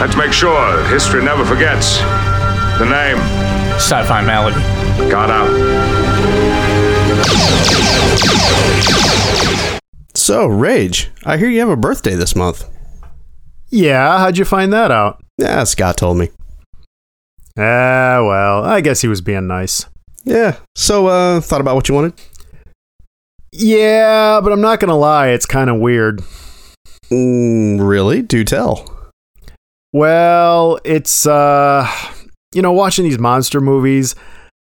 Let's make sure that history never forgets. The name. Sci-fi malady. Got out. So, Rage, I hear you have a birthday this month. Yeah, how'd you find that out? Yeah, Scott told me. Ah, well, I guess he was being nice. Yeah. So, uh, thought about what you wanted? Yeah, but I'm not gonna lie, it's kind of weird. Mm, really? Do tell. Well, it's uh, you know, watching these monster movies,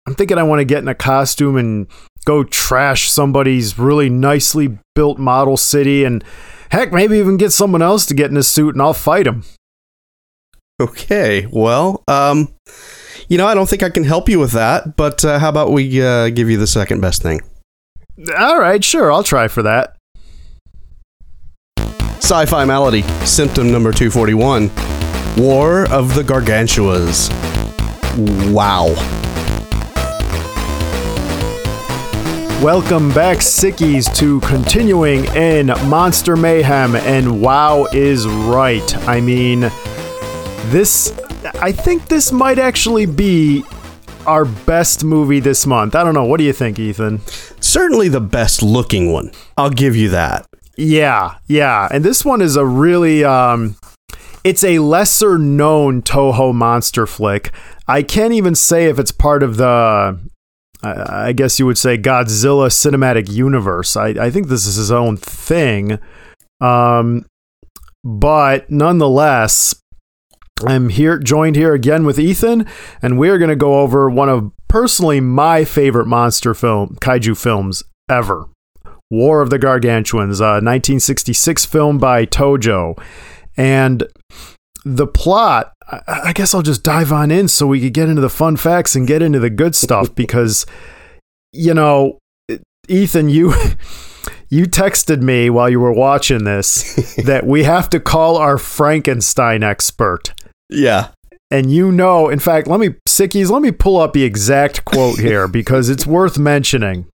I'm thinking I want to get in a costume and go trash somebody's really nicely built model city, and heck, maybe even get someone else to get in a suit and I'll fight him. Okay. Well, um, you know, I don't think I can help you with that, but uh, how about we uh, give you the second best thing? All right, sure, I'll try for that. Sci fi malady, symptom number 241 War of the Gargantuas. Wow. Welcome back, sickies, to continuing in Monster Mayhem, and wow is right. I mean, this, I think this might actually be our best movie this month. I don't know. What do you think, Ethan? Certainly the best looking one. I'll give you that. Yeah, yeah. And this one is a really, um, it's a lesser known Toho monster flick. I can't even say if it's part of the I, guess you would say Godzilla cinematic universe. I, I think this is his own thing. Um, but nonetheless, I'm here, joined here again with Ethan, and we're going to go over one of personally my favorite monster film, kaiju films ever. War of the Gargantuans, a 1966 film by Toho. And the plot, I, guess I'll just dive on in so we could get into the fun facts and get into the good stuff because, you know, Ethan, you. You texted me while you were watching this that we have to call our Frankenstein expert. Yeah. And you know, in fact, let me, Sickies, let me pull up the exact quote here because it's worth mentioning.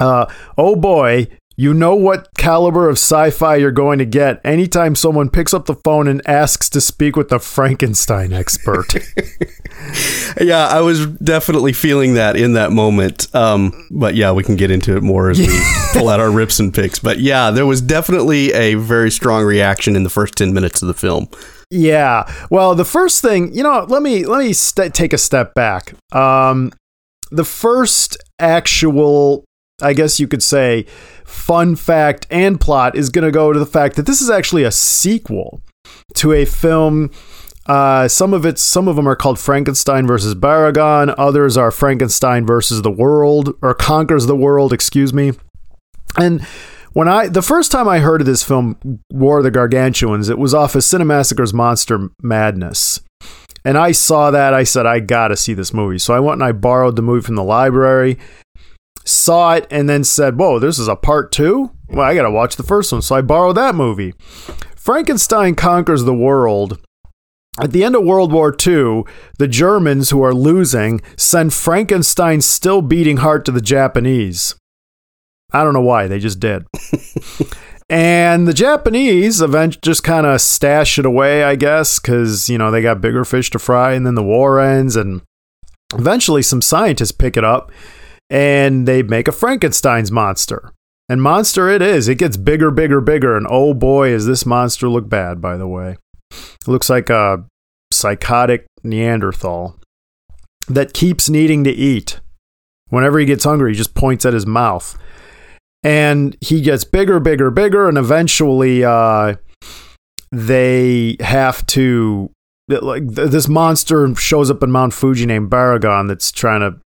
Uh, oh boy, you know what caliber of sci fi you're going to get anytime someone picks up the phone and asks to speak with the Frankenstein expert. yeah, I was definitely feeling that in that moment. Um, but yeah, we can get into it more as we pull out our rips and picks. But yeah, there was definitely a very strong reaction in the first 10 minutes of the film. Yeah. Well, the first thing, you know, let me let me st- take a step back. Um, the first actual, I guess you could say, fun fact and plot is going to go to the fact that this is actually a sequel to a film. Uh, some of it's some of them are called Frankenstein versus Baragon. Others are Frankenstein versus the World or Conquers the World. Excuse me. And when I the first time I heard of this film, War of the Gargantuans, it was off of Cinemassacre's Monster Madness. And I saw that, I said, I gotta see this movie. So I went and I borrowed the movie from the library, saw it, and then said, Whoa, this is a part two? Well, I gotta watch the first one. So I borrowed that movie. Frankenstein Conquers the World. At the end of World War II, the Germans, who are losing, send Frankenstein's still beating heart to the Japanese. I don't know why, they just did. and the Japanese event just kind of stash it away, I guess, because, you know, they got bigger fish to fry, and then the war ends, and eventually some scientists pick it up and they make a Frankenstein's monster. And monster it is. It gets bigger, bigger, bigger. And oh boy, does this monster look bad, by the way. It looks like a psychotic Neanderthal that keeps needing to eat. Whenever he gets hungry, he just points at his mouth and he gets bigger, bigger, bigger, and eventually uh, they have to like this monster shows up in Mount Fuji named Baragon that's trying to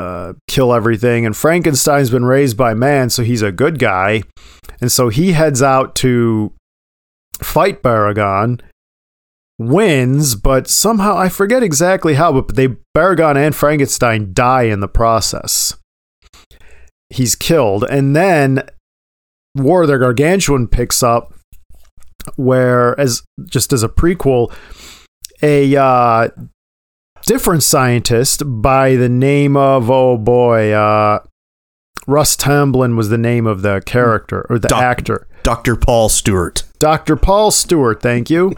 uh, kill everything, and Frankenstein's been raised by man, so he's a good guy, and so he heads out to fight Baragon. Wins, but somehow I forget exactly how, but they Baragon and Frankenstein die in the process he's killed. And then War of the Gargantuan picks up where as just as a prequel, a uh, different scientist by the name of oh boy, uh, Russ Tamblyn was the name of the character or the Doc- actor. Dr. Paul Stewart. Dr. Paul Stewart, thank you.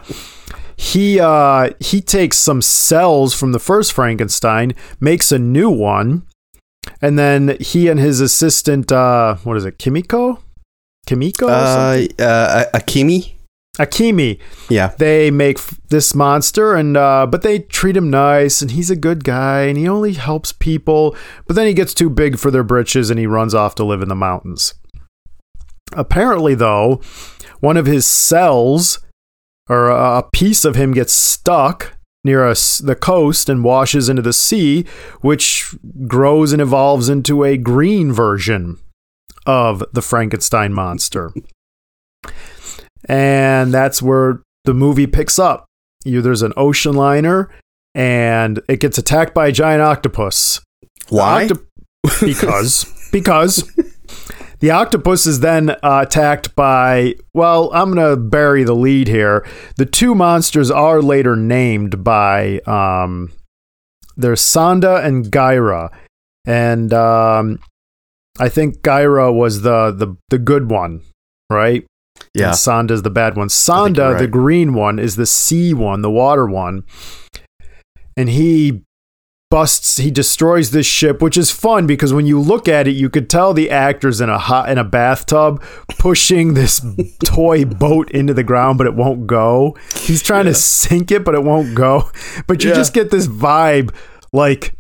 he uh, he takes some cells from the first Frankenstein, makes a new one, and then he and his assistant, uh, what is it, Kimiko? Kimiko? Uh, uh, Akemi. Akemi. Yeah. They make f- this monster, and uh, but they treat him nice, and he's a good guy, and he only helps people. But then he gets too big for their britches, and he runs off to live in the mountains. Apparently, though, one of his cells, or a a piece of him, gets stuck near us the coast and washes into the sea, which grows and evolves into a green version of the Frankenstein monster. And that's where the movie picks up. You, there's an ocean liner, and it gets attacked by a giant octopus. Why? Octo- because because the octopus is then uh, attacked by. Well, I'm gonna bury the lead here. The two monsters are later named by. Um, there's Sanda and Gyra, and um, I think Gyra was the the the good one, right? Yeah. And Sanda's the bad one. Sanda, the green one, is the sea one, the water one. And he busts, he destroys this ship, which is fun because when you look at it, you could tell the actors in a hot in a bathtub pushing this toy boat into the ground, but it won't go. He's trying to sink it, but it won't go. But you Yeah. just get this vibe like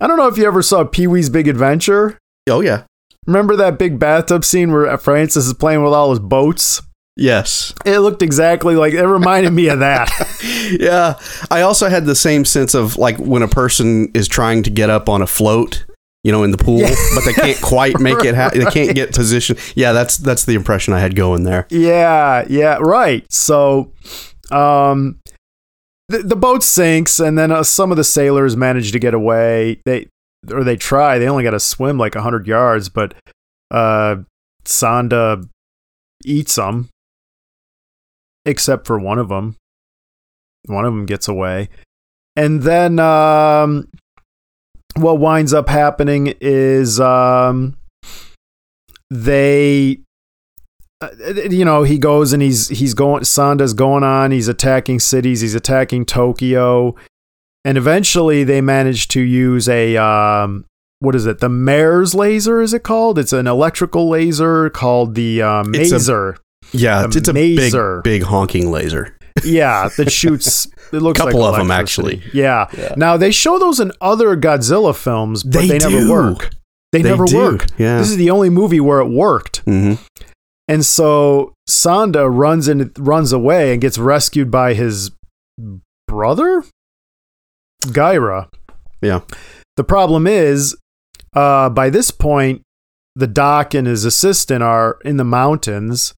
I don't know if you ever saw Pee Wee's Big Adventure. Oh yeah. Remember that big bathtub scene where Francis is playing with all his boats? Yes. It looked exactly like it reminded me of that. Yeah. I also had the same sense of like when a person is trying to get up on a float, you know, in the pool, but they can't quite make it happen. They can't get position. Yeah, that's that's the impression I had going there. yeah, yeah, right. So, um, the, the boat sinks, and then uh, some of the sailors manage to get away. They or they try. They only got to swim like hundred yards, but uh, Sanda eats them, except for one of them. One of them gets away, and then um, what winds up happening is um, they uh, you know he goes and he's he's going sanda's going on he's attacking cities he's attacking tokyo and eventually they manage to use a um what is it the mare's laser is it called it's an electrical laser called the uh, It's a- Yeah, A it's, a maser. big, big honking laser. yeah that shoots it looks a Couple like of 'em, electricity. actually. yeah. Yeah. now they show those in other godzilla films but They they, never work they, They never do, work yeah. this is the only movie where it worked hmm And so Sanda runs and runs away and gets rescued by his brother, Gyra. Yeah. The problem is, uh, by this point, the doc and his assistant are in the mountains,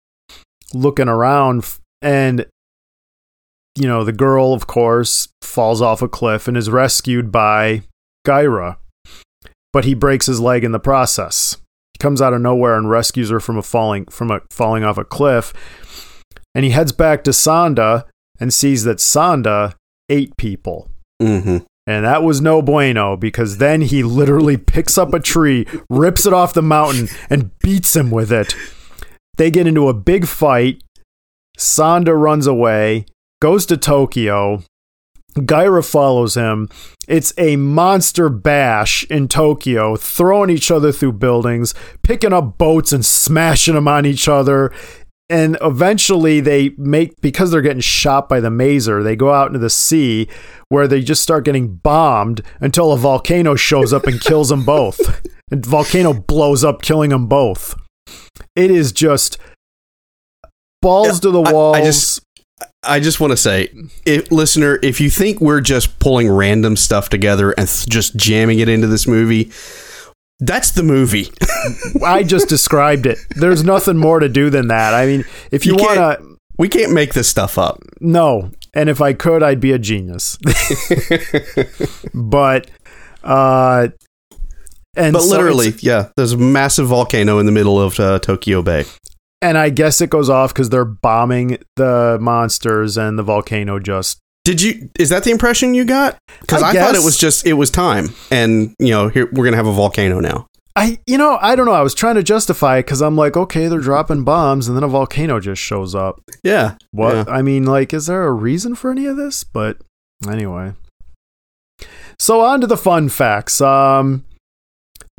looking around, and you know the girl, of course, falls off a cliff and is rescued by Gyra, but he breaks his leg in the process He comes out of nowhere and rescues her from a falling from a falling off a cliff. And he heads back to Sanda and sees that Sanda ate people. Hmm And that was no bueno because then he literally picks up a tree, rips it off the mountain, and beats him with it. They get into a big fight. Sanda runs away, goes to Tokyo. Gyra follows him. It's a monster bash in Tokyo, throwing each other through buildings, picking up boats and smashing them on each other. And eventually, they make, because they're getting shot by the maser, they go out into the sea where they just start getting bombed until a volcano shows up and kills them both. And volcano blows up, killing them both. It is just balls to the I- I just- I just want to say, if, listener, if you think we're just pulling random stuff together and th- just jamming it into this movie, that's the movie. I just described it. There's nothing more to do than that. I mean, if you, You want can't- to, we can't make this stuff up. no. And if I could, I'd be a genius. but, uh, and But so literally, yeah, there's a massive volcano in the middle of uh, Tokyo Bay. and I guess it goes off because they're bombing the monsters, and the volcano just Did you? Is that the impression you got? Because I I, thought it was just it was time, and you know, here we're gonna have a volcano now. I, you know, I don't know. I was trying to justify it because I'm like, okay, they're dropping bombs, and then a volcano just shows up. Yeah. What? Yeah. I mean, like, is there a reason for any of this? But anyway. So on to the fun facts. Um,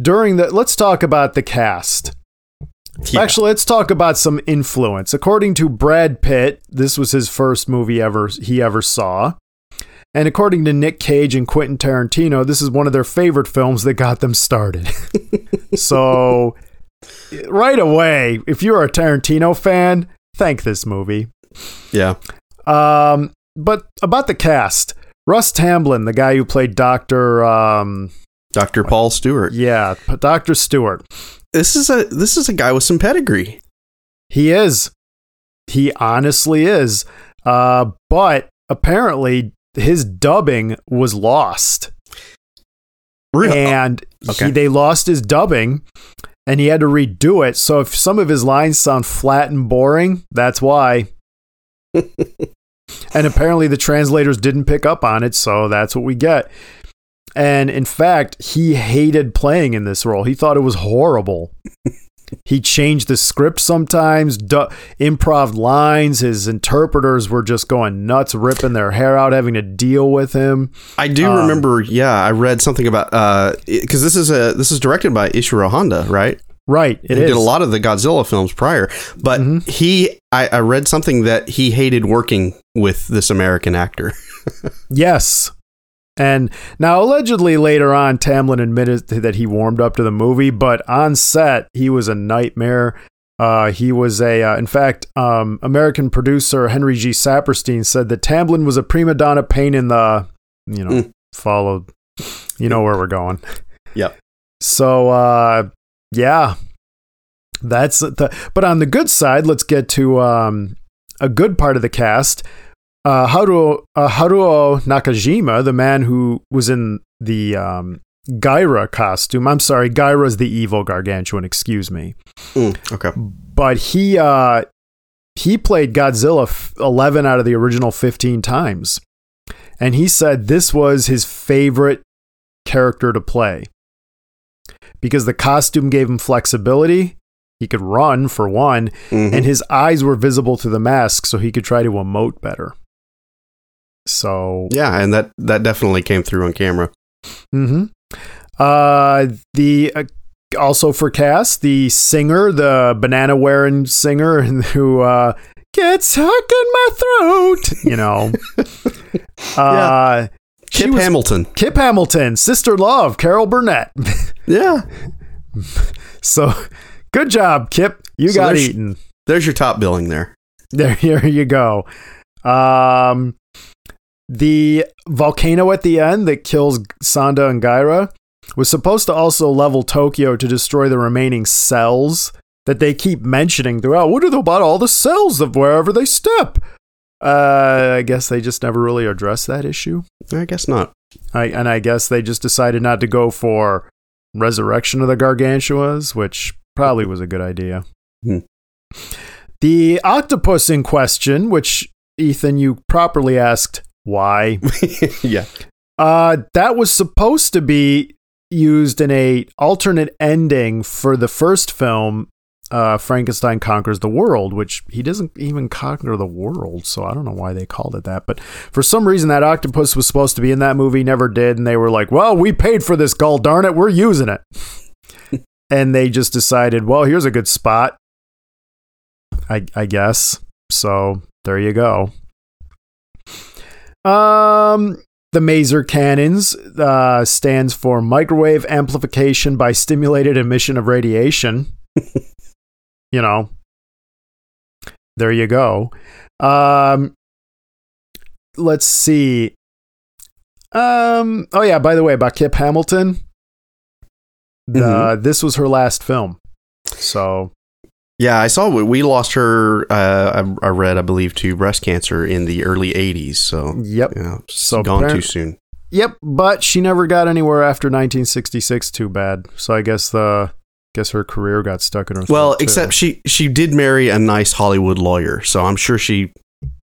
during the, let's talk about the cast. Yeah. Actually, let's talk about some influence. According to Brad Pitt, this was his first movie ever he ever saw. And according to Nick Cage and Quentin Tarantino, this is one of their favorite films that got them started. so, right away, if you're a Tarantino fan, thank this movie. Yeah. Um, but about the cast, Russ Tamblyn, the guy who played Doctor, um, Dr. Paul Stewart. yeah, Doctor Stewart, This is a this is a guy with some pedigree. he is, he honestly is. Uh, but apparently his dubbing was lost, Really? and Okay. he, they lost his dubbing, and he had to redo it. So if some of his lines sound flat and boring, that's why. and apparently the translators didn't pick up on it, so that's what we get. And in fact, he hated playing in this role. He thought it was horrible. he changed the script sometimes, du- improv lines. His interpreters were just going nuts, ripping their hair out, having to deal with him. I do Um, remember. Yeah, I read something about uh because this is a this is directed by Ishiro Honda, right? Right, it he is. did a lot of the Godzilla films prior, but Mhm. he I, I read something that he hated working with this American actor. Yes. And now, allegedly, later on, Tamblyn admitted that he warmed up to the movie, but on set, he was a nightmare. Uh, he was a, uh, in fact, um, American producer Henry G. Saperstein said that Tamblyn was a prima donna pain in the, you know, Mm. followed, you know where we're going. Yep. So, uh, yeah, that's the, but on the good side, let's get to, um, a good part of the cast uh, Haruo, uh, Haruo Nakajima, the man who was in the um, Gyra costume. I'm sorry, Gyra's the evil gargantuan. Excuse me, Mm, okay. but he uh, he played Godzilla f- 11 out of the original 15 times, and he said this was his favorite character to play because the costume gave him flexibility. He could run for one, Mhm. and his eyes were visible through the mask, so he could try to emote better. So, yeah, and that that definitely came through on camera. hmm uh, the uh, also for cast the singer, the banana wearing singer who uh, gets stuck in my throat. You know, uh, Kip was- Hamilton. Kip Hamilton, Sister Love, Carol Burnett. Yeah, so, good job, Kip. You So got there's- eaten. there's your top billing there. There, here you go. Um, the volcano at the end that kills Sanda and Gyra was supposed to also level Tokyo to destroy the remaining cells that they keep mentioning throughout. What are they about all the cells of wherever they step? Uh, I guess they just never really addressed that issue. I guess not. I, and I guess they just decided not to go for resurrection of the gargantuas, which probably was a good idea. Hmm. The octopus in question, which Ethan, you properly asked why, yeah. uh, that was supposed to be used in a alternate ending for the first film. Uh, Frankenstein conquers the world, which he doesn't even conquer the world, so I don't know why they called it that. But for some reason, that octopus was supposed to be in that movie, never did, and they were like, "Well, we paid for this, gall darn it, we're using it." and they just decided, "Well, here's a good spot." I I guess. So there you go. Um, the Maser cannons uh, stands for microwave amplification by stimulated emission of radiation. you know, there you go. Um, let's see. Um, oh yeah, by the way, about Kip Hamilton. The, This was her last film. So Yeah, I saw we- lost her. Uh, I, I read, I believe, to breast cancer in the early '80s. So Yep. yeah, So gone too soon. Yep, but she never got anywhere after 1966. Too bad. So I guess the guess her career got stuck in her. Well, throat, too. except she she did marry a nice Hollywood lawyer, so I'm sure she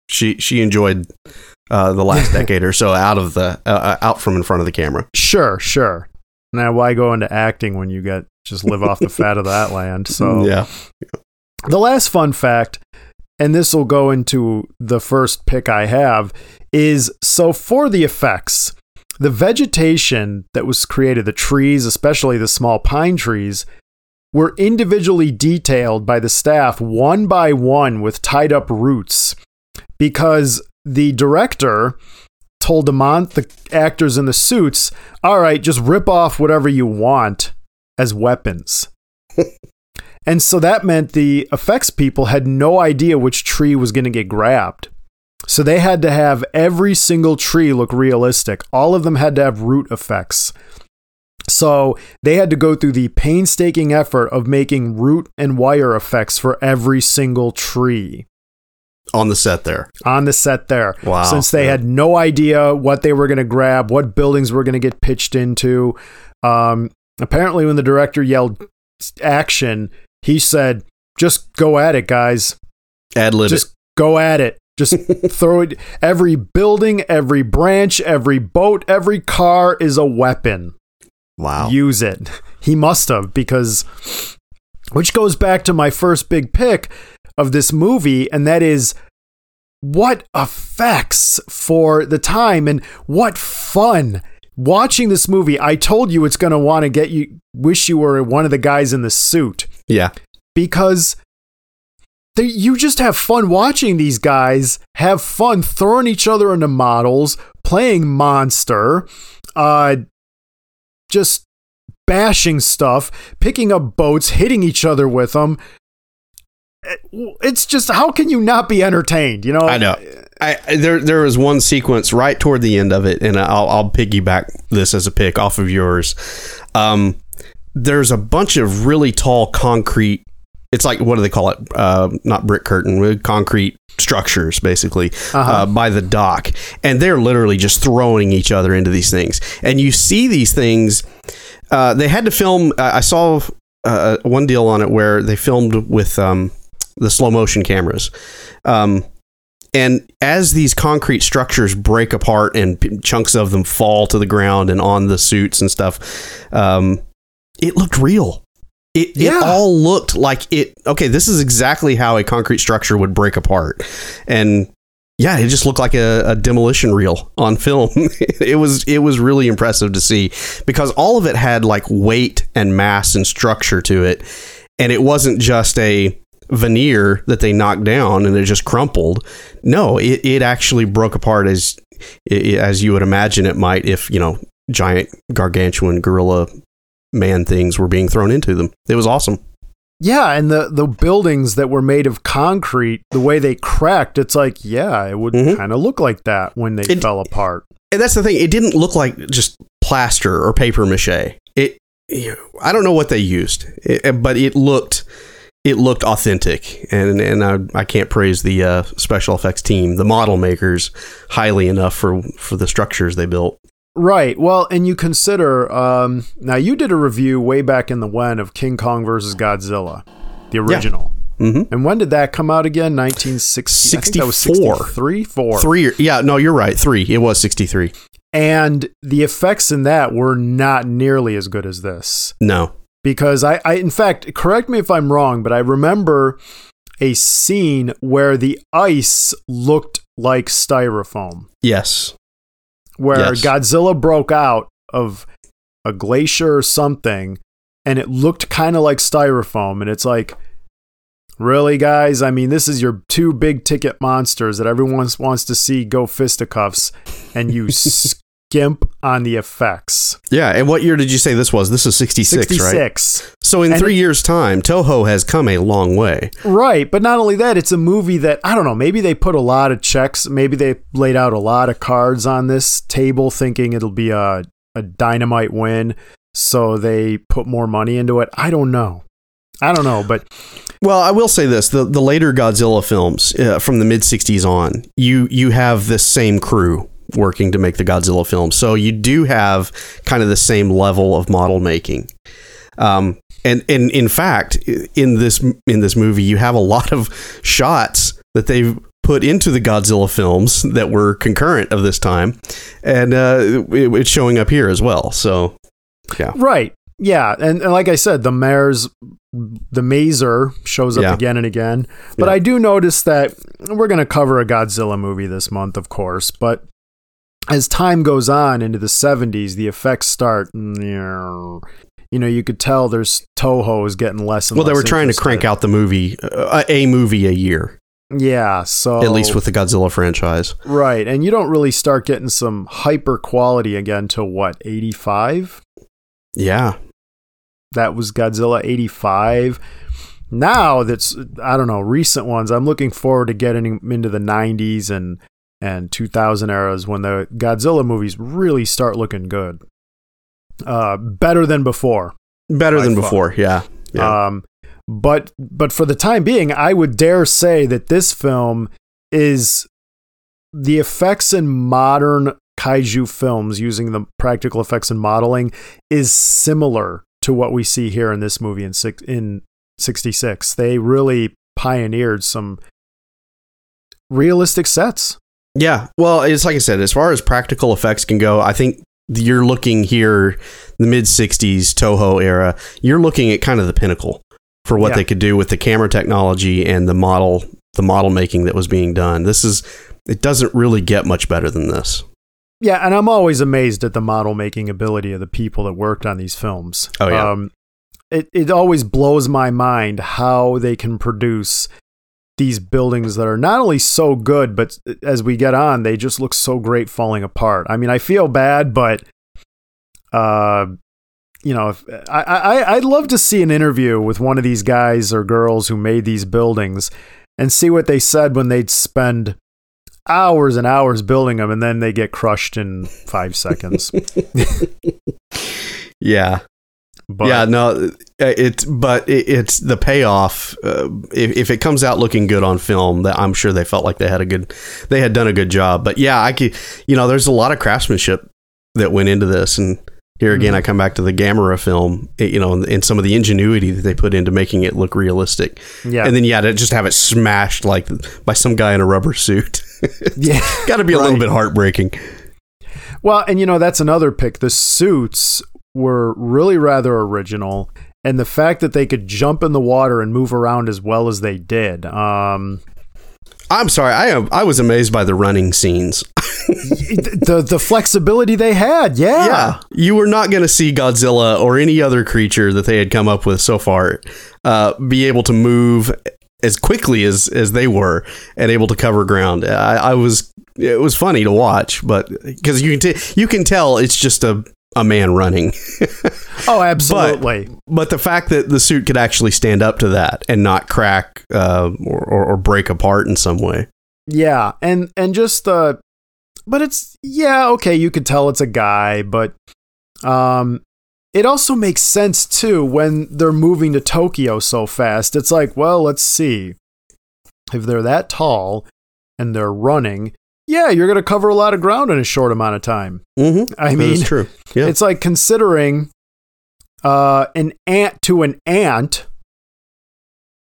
she she enjoyed uh, the last decade or so out of the uh, uh, out from in front of the camera. sure, sure. Now, why go into acting when you get just live off the fat of that land. So yeah. the last fun fact, and this will go into the first pick I have, is so for the effects, the vegetation that was created, the trees, especially the small pine trees, were individually detailed by the staff one by one with tied up roots because the director told the, mon- the actors in the suits, all right, just rip off whatever you want as weapons. and so that meant the effects people had no idea which tree was going to get grabbed. So they had to have every single tree look realistic. All of them had to have root effects. So they had to go through the painstaking effort of making root and wire effects for every single tree On the set there. on the set there. Wow. Since they Yeah. had no idea what they were going to grab, what buildings were going to get pitched into. Um, apparently, when the director yelled action, he said, just go at it, guys. Ad lib. Just go at it. Just throw it. Every building, every branch, every boat, every car is a weapon. Wow. Use it. He must have, because, which goes back to my first big pick of this movie, and that is what effects for the time and what fun. Watching this movie, I told you it's going to want to get you, wish you were one of the guys in the suit yeah. because they, you just have fun watching these guys have fun throwing each other into models, playing monster, uh, just bashing stuff, picking up boats, hitting each other with them. It's just how can you not be entertained? You know, I know. I, there there was one sequence right toward the end of it, and I'll I'll piggyback this as a pick off of yours. Um, there's a bunch of really tall concrete. It's like what do they call it? Uh, not brick curtain, uh, concrete structures, basically, uh Uh-huh. by the dock, and they're literally just throwing each other into these things. And you see these things. Uh, they had to film. Uh, I saw uh, one deal on it where they filmed with um, the slow motion cameras. Um, and as these concrete structures break apart and p- chunks of them fall to the ground and on the suits and stuff, um, it looked real. It, Yeah. it all looked like it. Okay, this is exactly how a concrete structure would break apart, and yeah, it just looked like a, a demolition reel on film. it was it was really impressive to see because all of it had like weight and mass and structure to it, and it wasn't just a veneer that they knocked down and it just crumpled. No, it, it actually broke apart as as you would imagine it might if you know giant gargantuan gorilla man things were being thrown into them. It was awesome. Yeah, and the the buildings that were made of concrete, the way they cracked, it's like, yeah, it would Mhm. kind of look like that when they It- fell apart. And that's the thing. It didn't look like just plaster or paper mache. It, I don't know what they used, it, but it looked, it looked authentic. And and I, I can't praise the uh, special effects team, the model makers, highly enough for for the structures they built. Right. Well, and you consider um, now you did a review way back in the when of King Kong versus Godzilla, the original. hmm And when did that come out again? 1960. I think that was 64. 63, 4. Three, yeah, no, you're right. Three. It was sixty three. And the effects in that were not nearly as good as this. No, because I, I in fact correct me if i'm wrong but i remember a scene where the ice looked like styrofoam. Yes, where Yes. godzilla broke out of a glacier or something and it looked kind of like styrofoam and it's like really guys? I mean this is your two big ticket monsters that everyone wants- wants to see go fisticuffs and you skimp on the effects yeah. And what year did you say this was? This is sixty six, right? So in And three it- years' time, Toho has come a long way. Right, but not only that, it's a movie that I don't know. Maybe they put a lot of checks. Maybe they laid out a lot of cards on this table, thinking it'll be a a dynamite win. So they put more money into it. I don't know. I don't know, but Well, I will say this: the the later Godzilla films uh, from the mid '60s on, you you have this same crew working to make the Godzilla films, so you do have kind of the same level of model making. Um, and and in fact, in this in this movie, you have a lot of shots that they've put into the Godzilla films that were concurrent of this time, and uh, it, it's showing up here as well. So, yeah, right. Yeah, and, and like I said, the mayor's the maser shows up Yeah. again and again. But Yeah. I do notice that we're going to cover a Godzilla movie this month, of course. But as time goes on into the 70s, the effects start. You know, you could tell there's Toho is getting less and Well, they were trying to crank out the movie, uh, a movie a year, Yeah, so at least with the Godzilla franchise. right, and you don't really start getting some hyper quality again till what 85. Yeah. that was Godzilla 85. Now that's I don't know, recent ones. I'm looking forward to getting into the 90s and and 2000 eras when the Godzilla movies really start looking good. Uh better than before. Better than far. before. Yeah. Yeah. Um but but for the time being, I would dare say that this film is the effects in modern kaiju films using the practical effects and modeling is similar to what we see here in this movie in six, in 66. They really pioneered some realistic sets. Yeah. Well, it's like I said, as far as practical effects can go, I think you're looking here, the mid 60s Toho era, you're looking at kind of the pinnacle for what Yeah. they could do with the camera technology and the model, the model making that was being done. This is, it doesn't really get much better than this. Yeah, and I'm always amazed at the model making ability of the people that worked on these films. Oh, yeah. Um, it it always blows my mind how they can produce these buildings that are not only so good, but as we get on, they just look so great falling apart. I mean, I feel bad, but uh, you know, if, I, I I'd love to see an interview with one of these guys or girls who made these buildings and see what they said when they'd spend hours and hours building them and then they get crushed in five seconds. Yeah. But yeah, no, it's but it, it's the payoff. Uh, if, if it comes out looking good on film, that I'm sure they felt like they had a good, they had done a good job. But yeah, I could, you know, there's a lot of craftsmanship that went into this, and here again, Mhm. I come back to the Gamera film, you know, and, and some of the ingenuity that they put into making it look realistic, yeah, and then yeah, to just have it smashed like by some guy in a rubber suit, yeah. got to be a little bit heartbreaking. Well, and you know that's another pick. The suits were really rather original, and the fact that they could jump in the water and move around as well as they did. Um, I'm sorry, I am, I was amazed by the running scenes. the the flexibility they had, yeah. Yeah, you were not going to see Godzilla or any other creature that they had come up with so far uh, be able to move as quickly as as they were and able to cover ground. I, I was it was funny to watch, but because you can t- you can tell it's just a a man running. Oh, absolutely. but the fact that the suit could actually stand up to that and not crack uh, or, or, or break apart in some way. Yeah, and and just uh but it's yeah, okay, you could tell it's a guy, but um it also makes sense too when they're moving to Tokyo so fast. It's like, well, let's see. If they're that tall and they're running, yeah, you're going to cover a lot of ground in a short amount of time. Mm-hmm. I mean, true. Yeah. it's like considering uh, an ant to an ant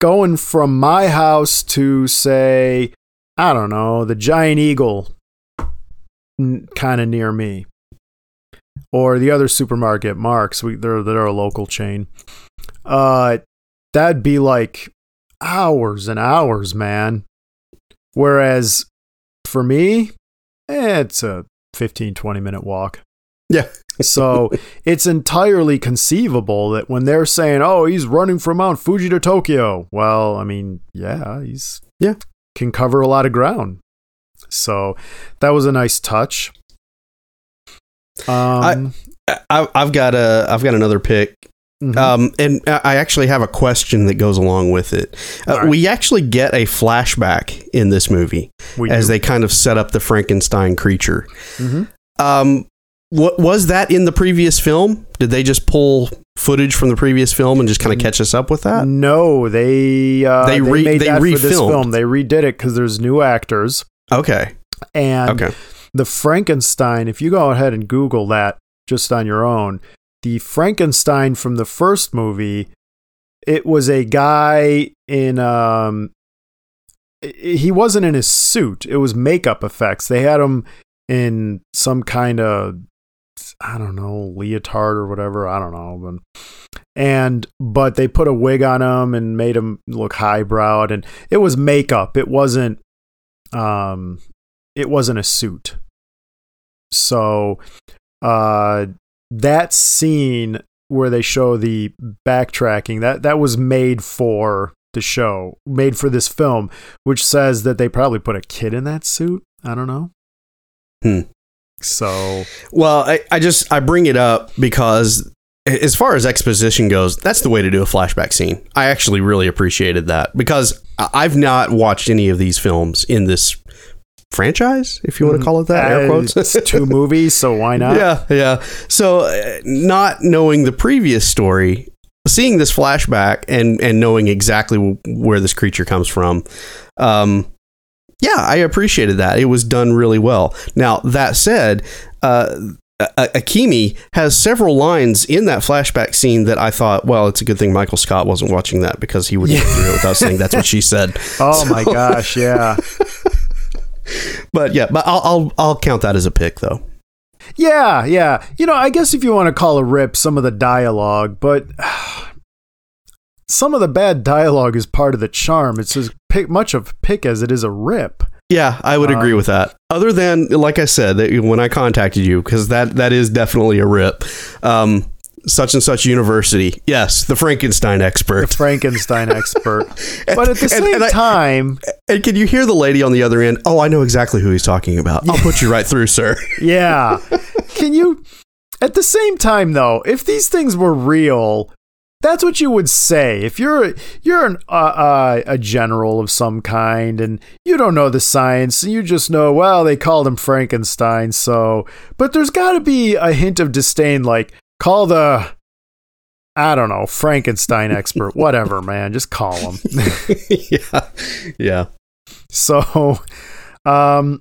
going from my house to say, I don't know, the giant eagle kind of near me. Or the other supermarket, Marc's, we, they're, they're a local chain. Uh, that'd be like hours and hours, man. Whereas for me, it's a 15, 20 minute walk. Yeah. so it's entirely conceivable that when they're saying, "Oh, he's running from Mount Fuji to Tokyo," well, I mean, yeah, he's Yeah. can cover a lot of ground. So that was a nice touch. Um, I, I've got a I've got another pick mhm. Um, and I actually have a question that goes along with it. Uh, right. We actually get a flashback in this movie we as do. they kind of set up the Frankenstein creature. Mhm. Um, what was that in the previous film? Did they just pull footage from the previous film and just kind of catch us up with that? no, they uh, They they, re- made they that for this film. They redid it because there's new actors Okay. and Okay. the Frankenstein, if you go ahead and Google that just on your own, the Frankenstein from the first movie, it was a guy in um he wasn't in his suit. It was makeup effects. They had him in some kind of I don't know, leotard or whatever. I don't know. but And but they put a wig on him and made him look highbrowed, and it was makeup. It wasn't, um, it wasn't a suit. So, uh, that scene where they show the backtracking that that was made for the show, made for this film, which says that they probably put a kid in that suit. I don't know. Hmm. So, Well, I, I just I bring it up because as far as exposition goes, that's the way to do a flashback scene. I actually really appreciated that because I've not watched any of these films in this franchise, if you want to call it that, air uh, quotes. it's two movies, so why not? yeah, yeah. So, uh, not knowing the previous story, seeing this flashback and and knowing exactly w- where this creature comes from, um, yeah, I appreciated that. It was done really well. Now that said, uh, Akemi has several lines in that flashback scene that I thought, well, it's a good thing Michael Scott wasn't watching that because he would get through it without saying that's what she said. Oh my gosh, yeah. But yeah, but I'll I'll, I'll count that as a pick though. Yeah, yeah. You know, I guess if you want to call a rip some of the dialogue, but some of the bad dialogue is part of the charm. It's as pick, much of a pick as it is a rip. Yeah, I would agree with that. Other than, like I said, that when I contacted you, because that that is definitely a rip. Um, such and such university. Yes, the Frankenstein The expert. Frankenstein expert. But at the same and I- time, And can you hear the lady on the other end? Oh, I know exactly who he's talking about. I'll put you right through, sir. yeah. Can you at the same time though, if these things were real, that's what you would say. If you're you're an, uh, uh, a general of some kind and you don't know the science, and you just know well they called him Frankenstein. So, but there's got to be a hint of disdain, like call the I don't know Frankenstein expert, whatever, man. Just call him. yeah, yeah. So, um,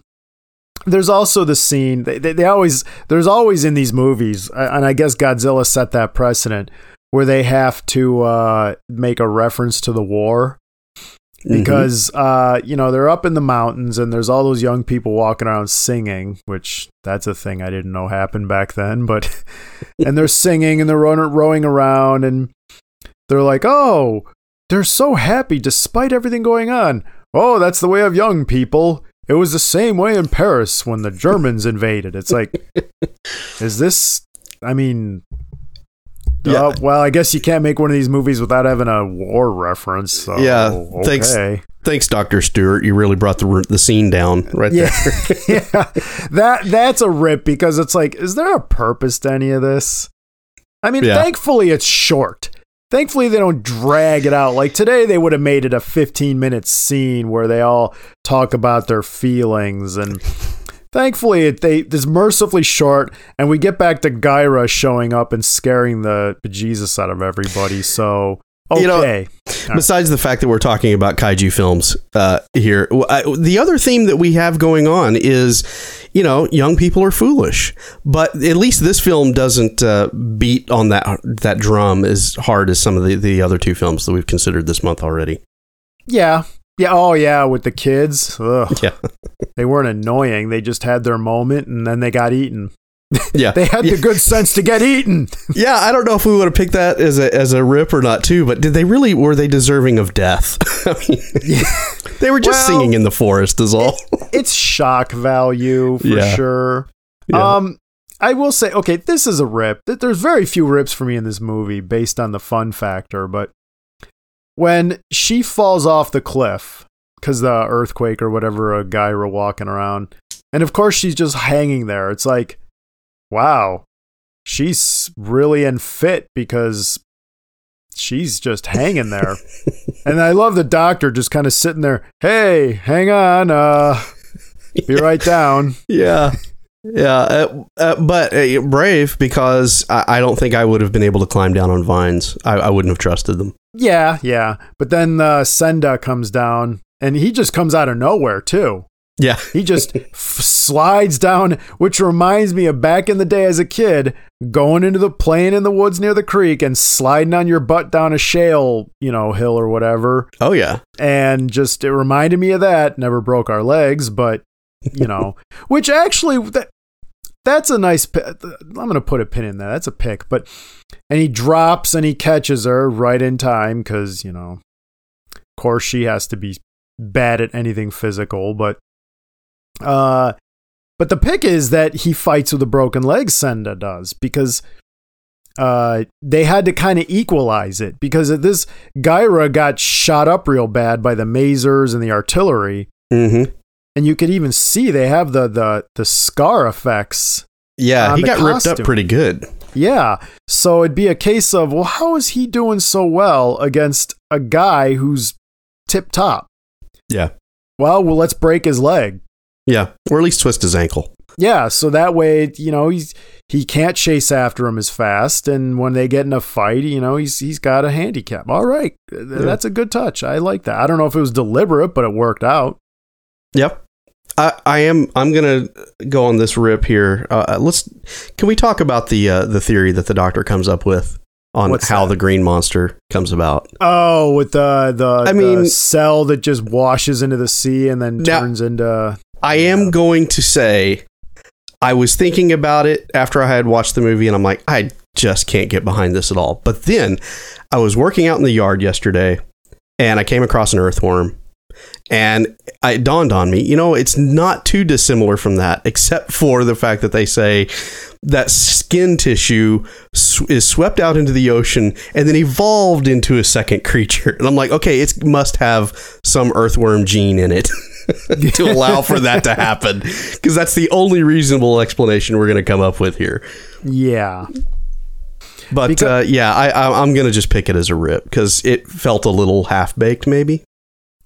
there's also the scene they, they, they always there's always in these movies, and I guess Godzilla set that precedent where they have to uh, make a reference to the war because uh, you know they're up in the mountains and there's all those young people walking around singing, which that's a thing I didn't know happened back then. But and they're singing and they're rowing, rowing around and they're like, oh, they're so happy despite everything going on. Oh, that's the way of young people. It was the same way in Paris when the Germans invaded. It's like, is this? I mean, Yeah. uh, well, I guess you can't make one of these movies without having a war reference. So, Yeah, okay. thanks. Thanks, Doctor Stewart. You really brought the the scene down right Yeah, there. yeah. That that's a rip because it's like, is there a purpose to any of this? I mean, Yeah. thankfully it's short. Thankfully they don't drag it out. Like today they would have made it a 15 minute scene where they all talk about their feelings and thankfully it they it's mercifully short and we get back to Gyra showing up and scaring the bejesus out of everybody. So okay. You know, Besides the fact that we're talking about kaiju films uh, here, I- the other theme that we have going on is, you know, young people are foolish. But at least this film doesn't uh, beat on that that drum as hard as some of the, the other two films that we've considered this month already. yeah. Yeah, oh yeah, with the kids. Ugh. Yeah, They weren't annoying. They just had their moment and then they got eaten. yeah, They had the good sense to get eaten. yeah. I don't know if we would have picked that as a as a rip or not too. But did they really were they deserving of death? I mean, they were just Well- singing in the forest, is all. it's shock value for Yeah. sure. Yeah. Um I will say okay, this is a rip. There's very few rips for me in this movie based on the fun factor, but when she falls off the cliff cuz the earthquake or whatever a guy were walking around and of course she's just hanging there. It's like wow. She's really unfit because she's just hanging there. and I love the doctor just kind of sitting there. Hey, hang on. Uh, be right down. Yeah. Yeah, uh, uh, but uh, brave because I, I don't think I would have been able to climb down on vines. I, I wouldn't have trusted them. Yeah, yeah. But then uh, Senda comes down, and he just comes out of nowhere too. Yeah, He just f- slides down, which reminds me of back in the day as a kid, going into the playing in the woods near the creek and sliding on your butt down a shale, you know, hill or whatever. oh yeah, and just it reminded me of that. Never broke our legs, but you know, which actually that that's a nice. pi- I'm gonna put a pin in that. That's a pick. But and he drops and he catches her right in time because you know, of course she has to be bad at anything physical. But uh, but the pick is that he fights with a broken leg. Senda does because uh they had to kind of equalize it because this Gyra got shot up real bad by the masers and the artillery Mm-hmm. And you could even see they have the the the scar effects. Yeah, he got ripped up pretty good. Yeah, so it'd be a case of well, how is he doing so well against a guy who's tip top? Yeah. Well, well, let's break his leg. Yeah, or at least twist his ankle. Yeah, so that way, you know, he's he can't chase after him as fast, and when they get in a fight, you know, he's he's got a handicap. All right, Th- that's a good touch. I like that. I don't know if it was deliberate, but it worked out. Yep. I, I am. I'm gonna go on this rip here. Uh, let's. Can we talk about the uh, the theory that the doctor comes up with on What's how that? the green monster comes about? Oh, with the the I the mean- cell that just washes into the sea and then Now- turns into I am going to say, I was thinking about it after I had watched the movie, and I'm like, I just can't get behind this at all. But then I was working out in the yard yesterday, and I came across an earthworm, and it dawned on me, you know, it's not too dissimilar from that, except for the fact that they say that skin tissue is swept out into the ocean and then evolved into a second creature. And I'm like, okay, it must have some earthworm gene in it to allow for that to happen. Because that's the only reasonable explanation we're going to come up with here. yeah. But Because- uh, yeah, I, I, I'm going to just pick it as a rip because it felt a little half baked, maybe.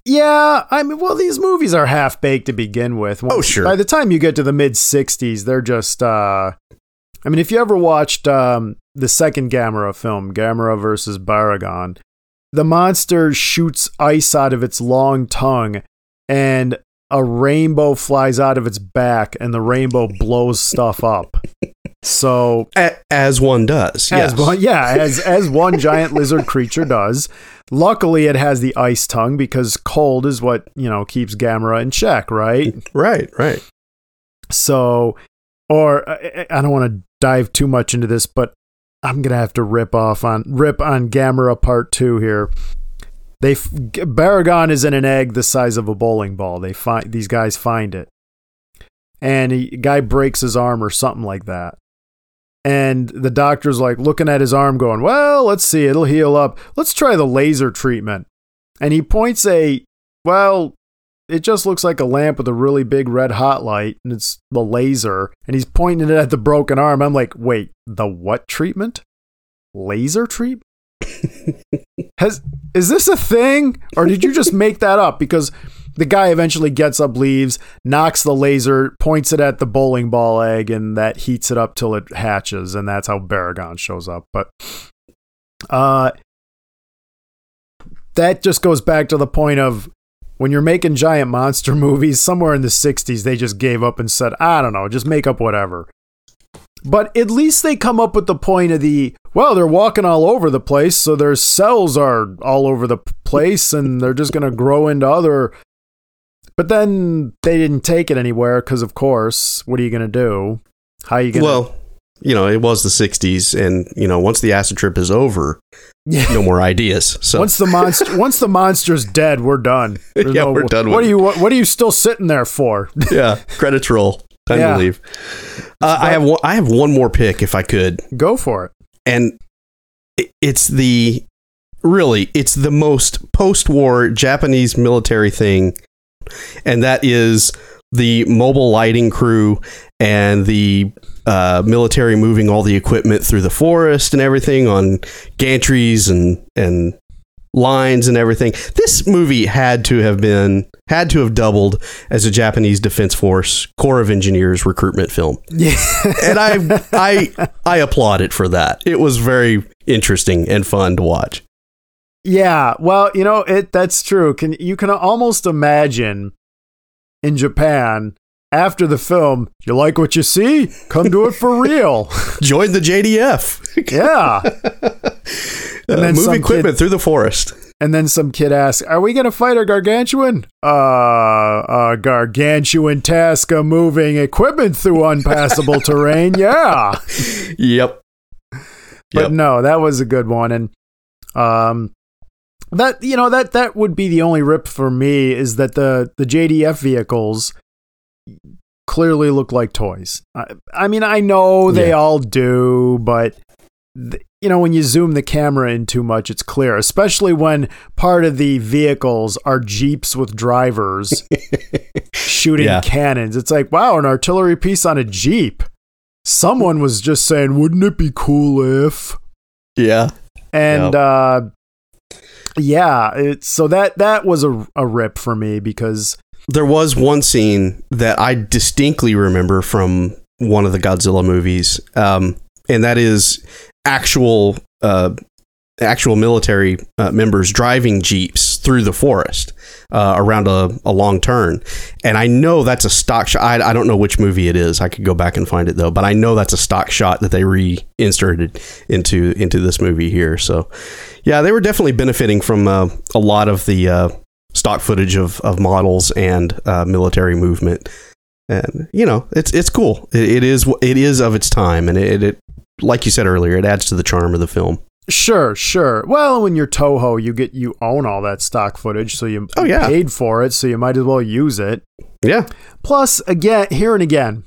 Yeah, I mean, well, these movies are half baked to begin with. Oh, sure. By the time you get to the mid '60s, they're just. uh I mean, if you ever watched um, the second Gamera film, Gamera versus Baragon, the monster shoots ice out of its long tongue, and a rainbow flies out of its back, and the rainbow blows stuff up. So as one does. as yes. one, yeah, as as one giant lizard creature does. Luckily, it has the ice tongue because cold is what you know keeps Gamera in check, right? Right, right. So, or uh, I, I don't want to dive too much into this, but I'm gonna have to rip off on rip on Gamera Part Two here. They f- Baragon is in an egg the size of a bowling ball. They find these guys find it, and a guy breaks his arm or something like that. And the doctor's like looking at his arm, going, "Well, let's see, it'll heal up. Let's try the laser treatment." And he points a, well, it just looks like a lamp with a really big red hot light, and it's the laser. And he's pointing it at the broken arm. I'm like, wait, the what treatment? Laser treatment? Has is this a thing, or did you just make that up? Because the guy eventually gets up, leaves, knocks the laser, points it at the bowling ball egg, and that heats it up till it hatches, and that's how Baragon shows up. But uh, that just goes back to the point of when you're making giant monster movies, somewhere in the 60s, they just gave up and said, I don't know, just make up whatever. But at least they come up with the point of the, well, they're walking all over the place, so their cells are all over the place and they're just going to grow into other. But then they didn't take it anywhere because, of course, what are you going to do? How are you going to. Well, you know, it was the 60s, and, you know, once the acid trip is over, yeah. no more ideas. So, Once the monster, once the monster's dead, we're done. There's Yeah, we're done What with are you? What, what are you still sitting there for? yeah, credits roll. Time Yeah. to leave. Uh, I have one, I have one more pick if I could. Go for it. and it's the really it's the most post-war Japanese military thing, and that is the mobile lighting crew and the uh, military moving all the equipment through the forest and everything on gantries and and lines and everything. This movie had to have been had to have doubled as a Japanese Defense Force Corps of Engineers recruitment film Yeah. and I I I applaud it for that. It was very interesting and fun to watch. Yeah, well, you know, it that's true. Can you can almost imagine in Japan after the film, you like what you see? Come do it for real. Join the JDF. yeah. Uh, then move some equipment through the forest. And then some kid asks, "Are we gonna fight a gargantuan?" Uh, a gargantuan task of moving equipment through unpassable terrain. Yeah, Yep. but Yep. no, that was a good one, and um, that you know that that would be the only rip for me is that the the JDF vehicles clearly look like toys. I, I mean, I know they Yeah. all do, but you know when you zoom the camera in too much, it's clear, especially when part of the vehicles are jeeps with drivers shooting Yeah. cannons. It's like wow, an artillery piece on a jeep. Someone was just saying, "Wouldn't it be cool if?" Yeah. and Yep. uh yeah it, so that that was a, a rip for me because There was one scene that I distinctly remember from one of the Godzilla movies, um, and that is actual uh, actual military uh, members driving jeeps through the forest uh, around a, a long turn. And I know that's a stock shot. I, I don't know which movie it is. I could go back and find it though, but I know that's a stock shot that they reinserted into into this movie here. So, yeah, they were definitely benefiting from uh, a lot of the uh, stock footage of, of models and uh, military movement. And you know, it's it's cool. It, it is it is of its time, and it, it like you said earlier, it adds to the charm of the film. sure sure well when you're Toho you get you own all that stock footage so you Oh, yeah. paid for it so you might as well use it Yeah, plus again here and again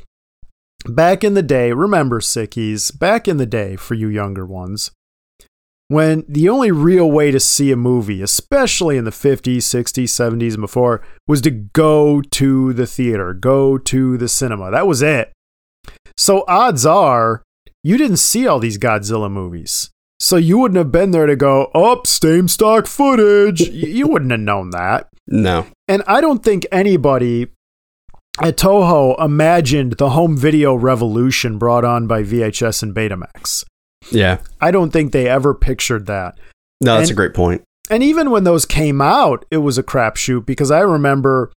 back in the day remember sickies back in the day for you younger ones when the only real way to see a movie, especially in the 50s, 60s, 70s, and before, was to go to the theater, go to the cinema. That was it. So odds are you didn't see all these Godzilla movies. So you wouldn't have been there to go, oh, same stock footage. You wouldn't have known that. no, And I don't think anybody at Toho imagined the home video revolution brought on by VHS and Betamax. yeah, I don't think they ever pictured that. no, that's And- a great point. And even when those came out, it was a crapshoot because I remember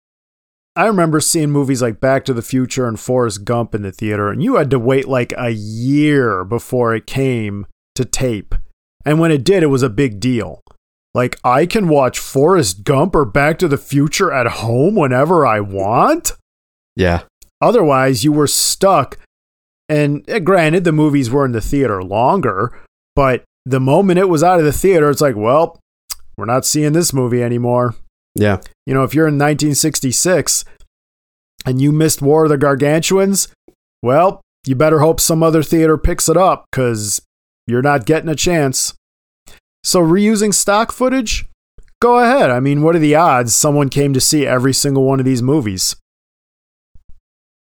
I remember seeing movies like Back to the Future and Forrest Gump in the theater, and you had to wait like a year before it came to tape. And when it did, it was a big deal. Like, I can watch Forrest Gump or Back to the Future at home whenever I want. Yeah, Otherwise, you were stuck. And eh, granted, the movies were in the theater longer, but the moment it was out of the theater, it's like, well, we're not seeing this movie anymore. Yeah, You know, if you're in 1966 and you missed War of the Gargantuans, well, you better hope some other theater picks it up because you're not getting a chance. So, reusing stock footage? Go ahead. I mean, what are the odds someone came to see every single one of these movies?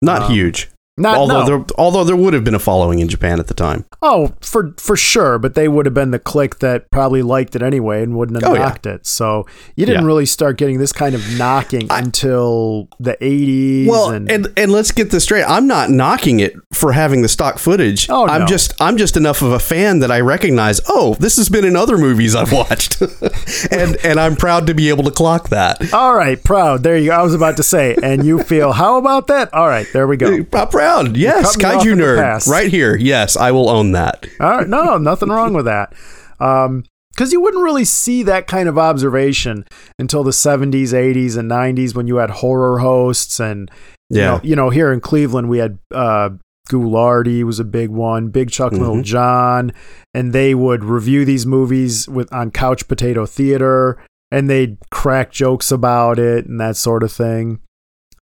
not Um, huge. Not, although no. there, although there would have been a following in Japan at the time. Oh, for for sure, but they would have been the clique that probably liked it anyway and wouldn't have Oh, yeah. knocked it. So you didn't Yeah. really start getting this kind of knocking I- until the 80s. Well, and, and, and let's get this straight. I'm not knocking it for having the stock footage. Oh, no. I'm just I'm just enough of a fan that I recognize. Oh, this has been in other movies I've watched, and and I'm proud to be able to clock that. all right, proud. There you go. I was about to say, and you feel how about that? All right, there we go. I'm proud. Yes, cut me off kaiju nerd, right here. Yes, I will own that. All right, no, nothing wrong with that. Um, because you wouldn't really see that kind of observation until the 70s, 80s, and 90s when you had horror hosts and Yeah, You know, you know, here in Cleveland, we had uh, Ghoulardi was a big one, Big Chuck Little Mhm. John, and they would review these movies with on Couch Potato Theater, and they'd crack jokes about it and that sort of thing.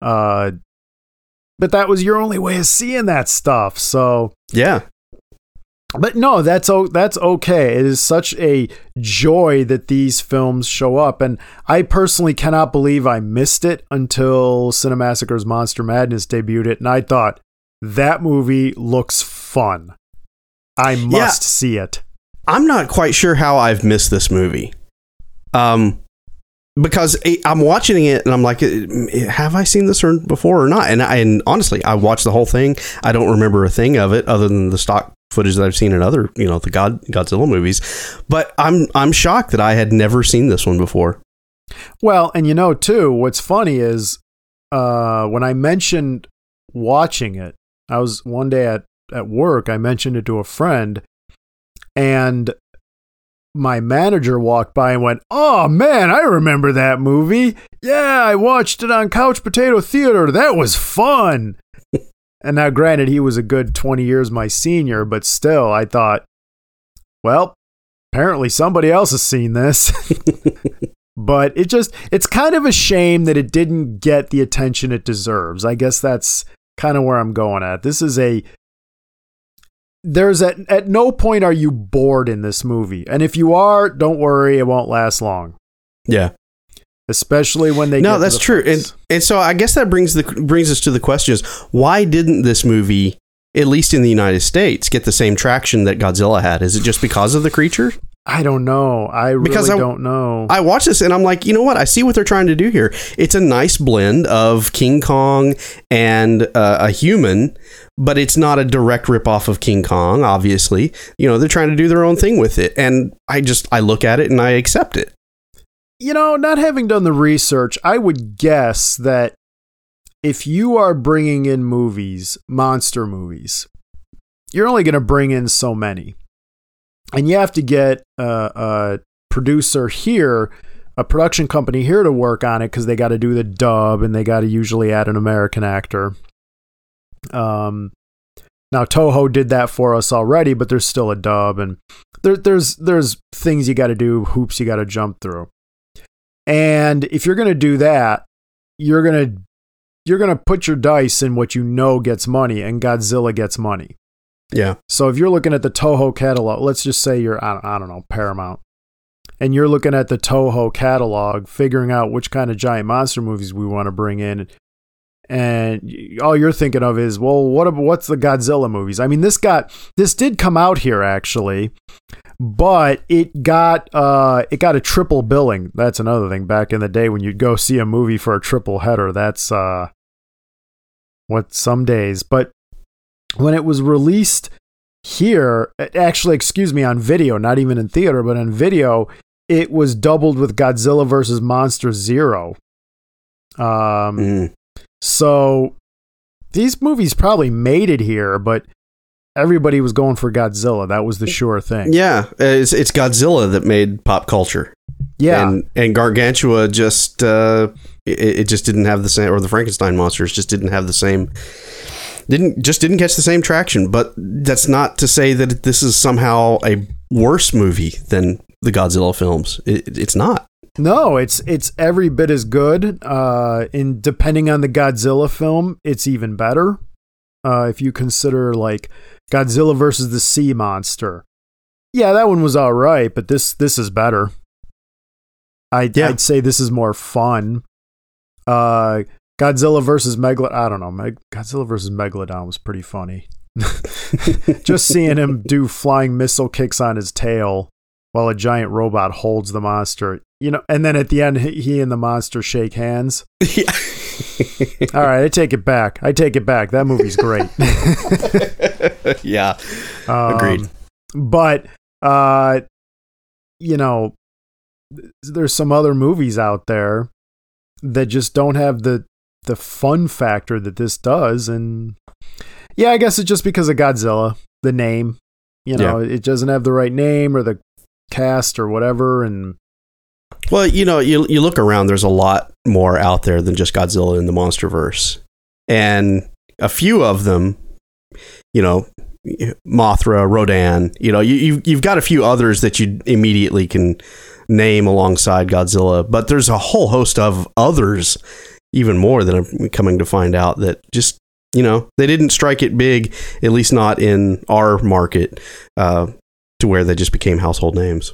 Uh, but that was your only way of seeing that stuff. So, yeah, but no, that's o- that's okay. It is such a joy that these films show up, and I personally cannot believe I missed it until Cinemassacre's Monster Madness debuted it, and I thought that movie looks fun. I must Yeah. see it. I'm not quite sure how I've missed this movie. Um, because I'm watching it and I'm like, eh, have I seen this or before or not? And I, and honestly, I watched the whole thing. I don't remember a thing of it other than the stock footage that I've seen in other, you know, the God Godzilla movies. But I'm I'm shocked that I had never seen this one before. Well, and you know too, what's funny is uh, when I mentioned watching it, I was one day at at work. I mentioned it to a friend, and my manager walked by and went, "Oh man, I remember that movie. Yeah, I watched it on Couch Potato Theater. That was fun." and now, granted, he was a good twenty years my senior, but still, I thought, well, apparently somebody else has seen this. but it just it's kind of a shame that it didn't get the attention it deserves. I guess that's kind of where I'm going at. This is a there's at at no point are you bored in this movie. And if you are, don't worry, it won't last long. Yeah. Especially when they No, that's true. And and so I guess that brings the brings us to the question is why didn't this movie at least in the United States get the same traction that Godzilla had? Is it just because of the creature? I don't know. I really Because I- don't know. I watch this and I'm like, you know what? I see what they're trying to do here. It's a nice blend of King Kong and uh, a human, but it's not a direct ripoff of King Kong. Obviously, you know they're trying to do their own thing with it, and I just I look at it and I accept it. you know, not having done the research, I would guess that if you are bringing in movies, monster movies, you're only going to bring in so many. And you have to get a, a producer here, a production company here to work on it because they got to do the dub and they got to usually add an American actor. Um, now Toho did that for us already, but there's still a dub, and there, there's there's things you got to do, hoops you got to jump through. And if you're gonna do that, you're gonna you're gonna put your dice in what you know gets money, and Godzilla gets money. Yeah, So if you're looking at the Toho catalog, let's just say you're I don't, I don't know Paramount, and you're looking at the Toho catalog, figuring out which kind of giant monster movies we want to bring in, and all you're thinking of is, well, what what's the Godzilla movies? I mean, this got this did come out here actually, but it got uh it got a triple billing. That's another thing. Back in the day when you'd go see a movie for a triple header, that's uh what some days, but when it was released here, actually, excuse me, on video, not even in theater, but on video, it was doubled with Godzilla versus Monster Zero. Um, Mm. so these movies probably made it here, but everybody was going for Godzilla. That was the sure thing. yeah. It's it's Godzilla that made pop culture. Yeah. and and Gargantua just uh, it, it just didn't have the same, or the Frankenstein monsters just didn't have the same. Didn't just didn't catch the same traction, but that's not to say that this is somehow a worse movie than the Godzilla films. It, it's not. No, it's it's every bit as good. Uh, in depending on the Godzilla film, it's even better. Uh, if you consider like Godzilla versus the Sea Monster, yeah, that one was all right, but this this is better. I Yeah. I'd say this is more fun. Uh, Godzilla versus Megalon. I don't know. Meg- Godzilla versus Megalon was pretty funny. Just seeing him do flying missile kicks on his tail while a giant robot holds the monster. You know, and then at the end, he and the monster shake hands. yeah. All right, I take it back. I take it back. That movie's great. yeah. Um, Agreed. But uh, you know, there's some other movies out there that just don't have the the fun factor that this does, and yeah, I guess it's just because of Godzilla, the name. You know, it doesn't have the right name or the cast or whatever, and Well, you know, you you look around. There's a lot more out there than just Godzilla in the MonsterVerse, and a few of them, you know, Mothra, Rodan. You know, you you've, you've got a few others that you immediately can name alongside Godzilla, but there's a whole host of others, even more than I'm coming to find out that just you know they didn't strike it big, at least not in our market, uh, to where they just became household names.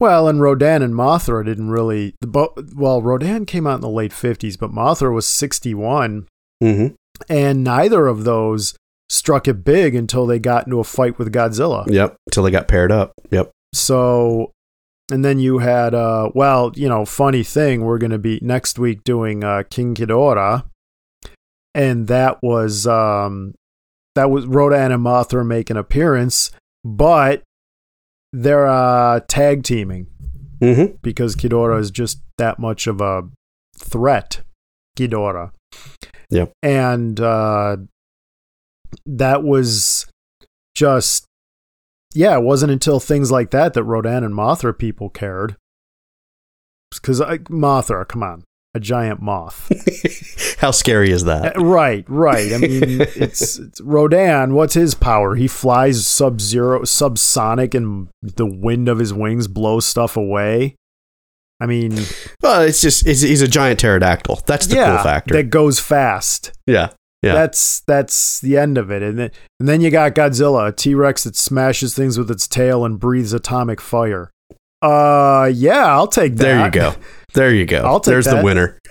Well, and Rodan and Mothra didn't really. the bo- Well, Rodan came out in the late 50s, but Mothra was 61, Mm-hmm. and neither of those struck it big until they got into a fight with Godzilla. Yep. Until they got paired up. Yep. So, and then you had, uh, well, you know, funny thing, we're going to be next week doing uh, King Ghidorah, and that was um, that was Rodan and Mothra make an appearance, but they're uh, tag teaming. Mm-hmm. because Ghidorah is just that much of a threat. Ghidorah. Yep. And uh, that was just yeah, it wasn't until things like that that Rodan and Mothra people cared. Because Mothra, come on, a giant moth. How scary is that? Uh, right, right. I mean, it's, it's Rodan. What's his power? He flies sub zero, subsonic, and the wind of his wings blows stuff away. I mean, well, it's just it's, he's a giant pterodactyl. That's the yeah, cool factor. that goes fast. yeah, yeah. That's that's the end of it, and then and then you got Godzilla, a T Rex that smashes things with its tail and breathes atomic fire. Uh, yeah, I'll take that. there you go. There you go. I'll take There's that. the winner.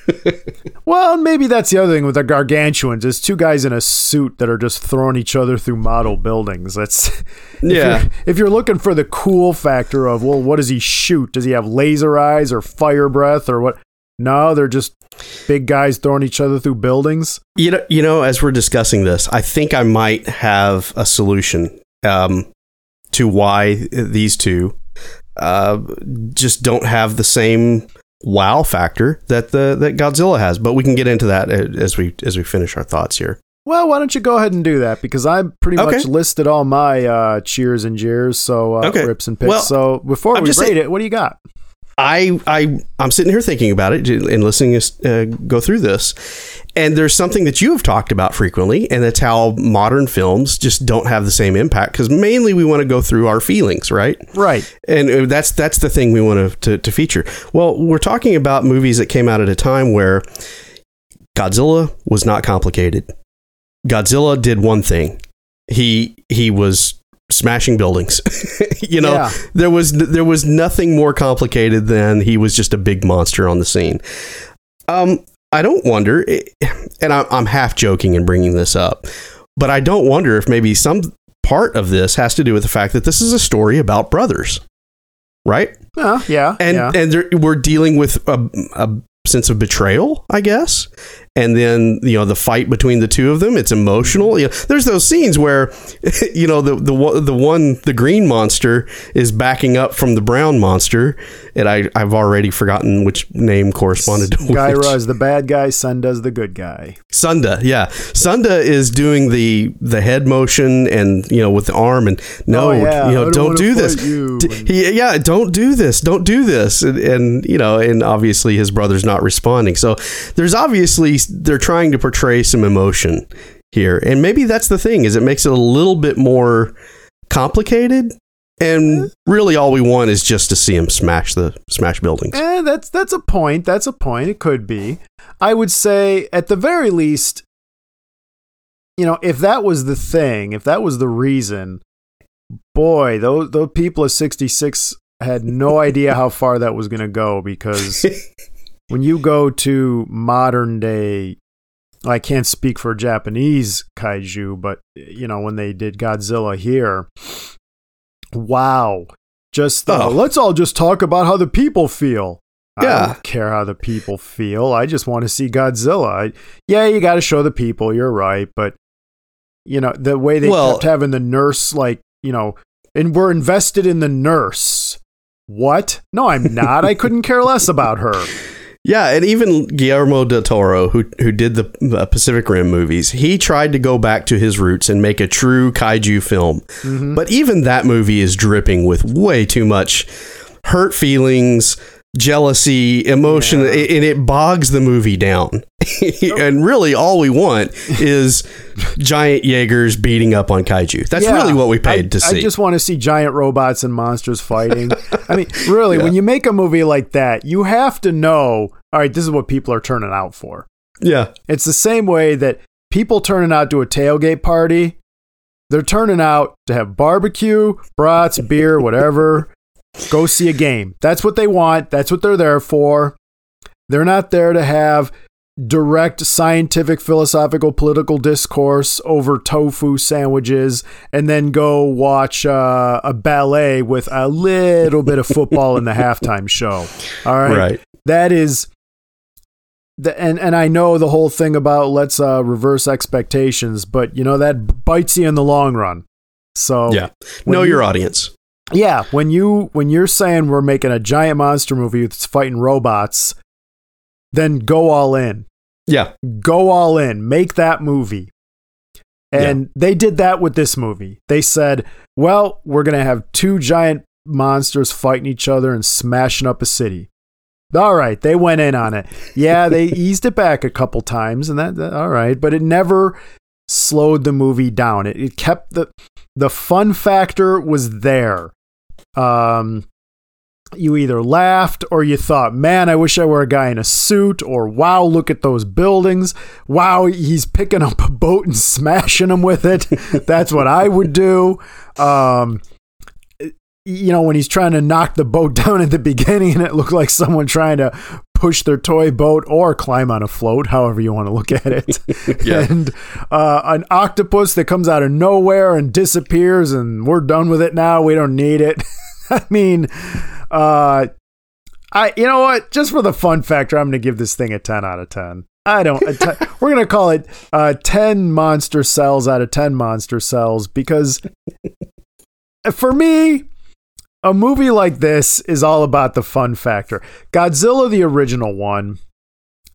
Well, maybe that's the other thing with the gargantuans. Is two guys in a suit that are just throwing each other through model buildings. That's if Yeah. You're, if you're looking for the cool factor of well, what does he shoot? Does he have laser eyes or fire breath or what? No, they're just big guys throwing each other through buildings. You know, you know, as we're discussing this, I think I might have a solution um, to why these two uh, just don't have the same wow factor that the that Godzilla has. But we can get into that as we as we finish our thoughts here. Well, why don't you go ahead and do that because I pretty Okay. much listed all my uh, cheers and jeers, so uh, Okay. rips and picks. Well, so before I'm we rate saying- it, what do you got? I I I'm sitting here thinking about it and listening to uh, go through this, and there's something that you have talked about frequently, and that's how modern films just don't have the same impact because mainly we want to go through our feelings, right? Right. And uh, that's that's the thing we want to, to to feature. Well, we're talking about movies that came out at a time where Godzilla was not complicated. Godzilla did one thing. He he was smashing buildings. you know, Yeah. there was there was nothing more complicated than he was just a big monster on the scene. Um, I don't wonder, and I'm, I'm half joking in bringing this up, but I don't wonder if maybe some part of this has to do with the fact that this is a story about brothers, right? Uh, yeah. And yeah. and we're dealing with a, a sense of betrayal, I guess. And then you know the fight between the two of them. It's emotional. You know, there's those scenes where, you know, the the one- the one the green monster is backing up from the brown monster, and I I've already forgotten which name corresponded to Gaira which. is the bad guy, Sanda's the good guy. Sanda, yeah, Sanda is doing the the head motion and you know with the arm and no, Oh, yeah, you know, don't don't, do this. D- he- yeah, don't do this, don't do this, and, and you know, and obviously his brother's not responding. So there's obviously they're trying to portray some emotion here, and maybe that's the thing is it makes it a little bit more complicated. And really, all we want is just to see him smash the smash buildings. Eh, that's that's a point. That's a point. It could be. I would say at the very least, you know, if that was the thing, if that was the reason, boy, those those people of 66 had no idea how far that was going to go because when you go to modern day I can't speak for Japanese kaiju, but you know, when they did Godzilla here, wow. Just the, Oh. let's all just talk about how the people feel. I Yeah. don't care how the people feel. I just want to see Godzilla. I, yeah, you got to show the people. You're right, but you know the way they Well- kept having the nurse, like you know, and we're invested in the nurse. What? No, I'm not. I couldn't care less about her. Yeah, and even Guillermo del Toro, who who did the uh, Pacific Rim movies, he tried to go back to his roots and make a true kaiju film. Mm-hmm. But even that movie is dripping with way too much hurt feelings, jealousy, emotion, Yeah. and it bogs the movie down. and really, all we want is giant Jaegers beating up on kaiju. That's Yeah, really what we paid I, to see. I just want to see giant robots and monsters fighting. I mean, really, when you make a movie like that, you have to know, all right, this is what people are turning out for. yeah, It's the same way that people turning out to a tailgate party, they're turning out to have barbecue, brats, beer, whatever, go see a game. That's what they want. That's what they're there for. They're not there to have direct scientific, philosophical, political discourse over tofu sandwiches and then go watch uh, a ballet with a little bit of football in the halftime show. All right. right. That is. The, and and I know the whole thing about let's uh, reverse expectations, but you know that bites you in the long run. So Yeah. Know you- your audience. Yeah, when you when you're saying we're making a giant monster movie that's fighting robots, then go all in. Yeah. Go all in. Make that movie. And they did that with this movie. They said, well, we're going to have two giant monsters fighting each other and smashing up a city. All right, they went in on it. Yeah, they eased it back a couple times, and that, that all right, but it never slowed the movie down. It, it kept the the fun factor was there. Um, you either laughed or you thought, man, I wish I were a guy in a suit, or wow, look at those buildings. Wow, he's picking up a boat and smashing them with it. That's what I would do. Um, you know, when he's trying to knock the boat down at the beginning and it looked like someone trying to push their toy boat or climb on a float, however you want to look at it. Yeah. And uh, an octopus that comes out of nowhere and disappears, and we're done with it now. We don't need it. I mean, uh, I you know what? Just for the fun factor, I'm going to give this thing a 10 out of 10. I don't. a 10 we're going to call it uh, 10 monster cells out of 10 monster cells because for me, a movie like this is all about the fun factor. Godzilla, the original one,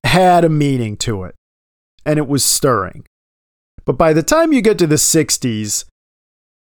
had a meaning to it, and it was stirring. But by the time you get to the 60s,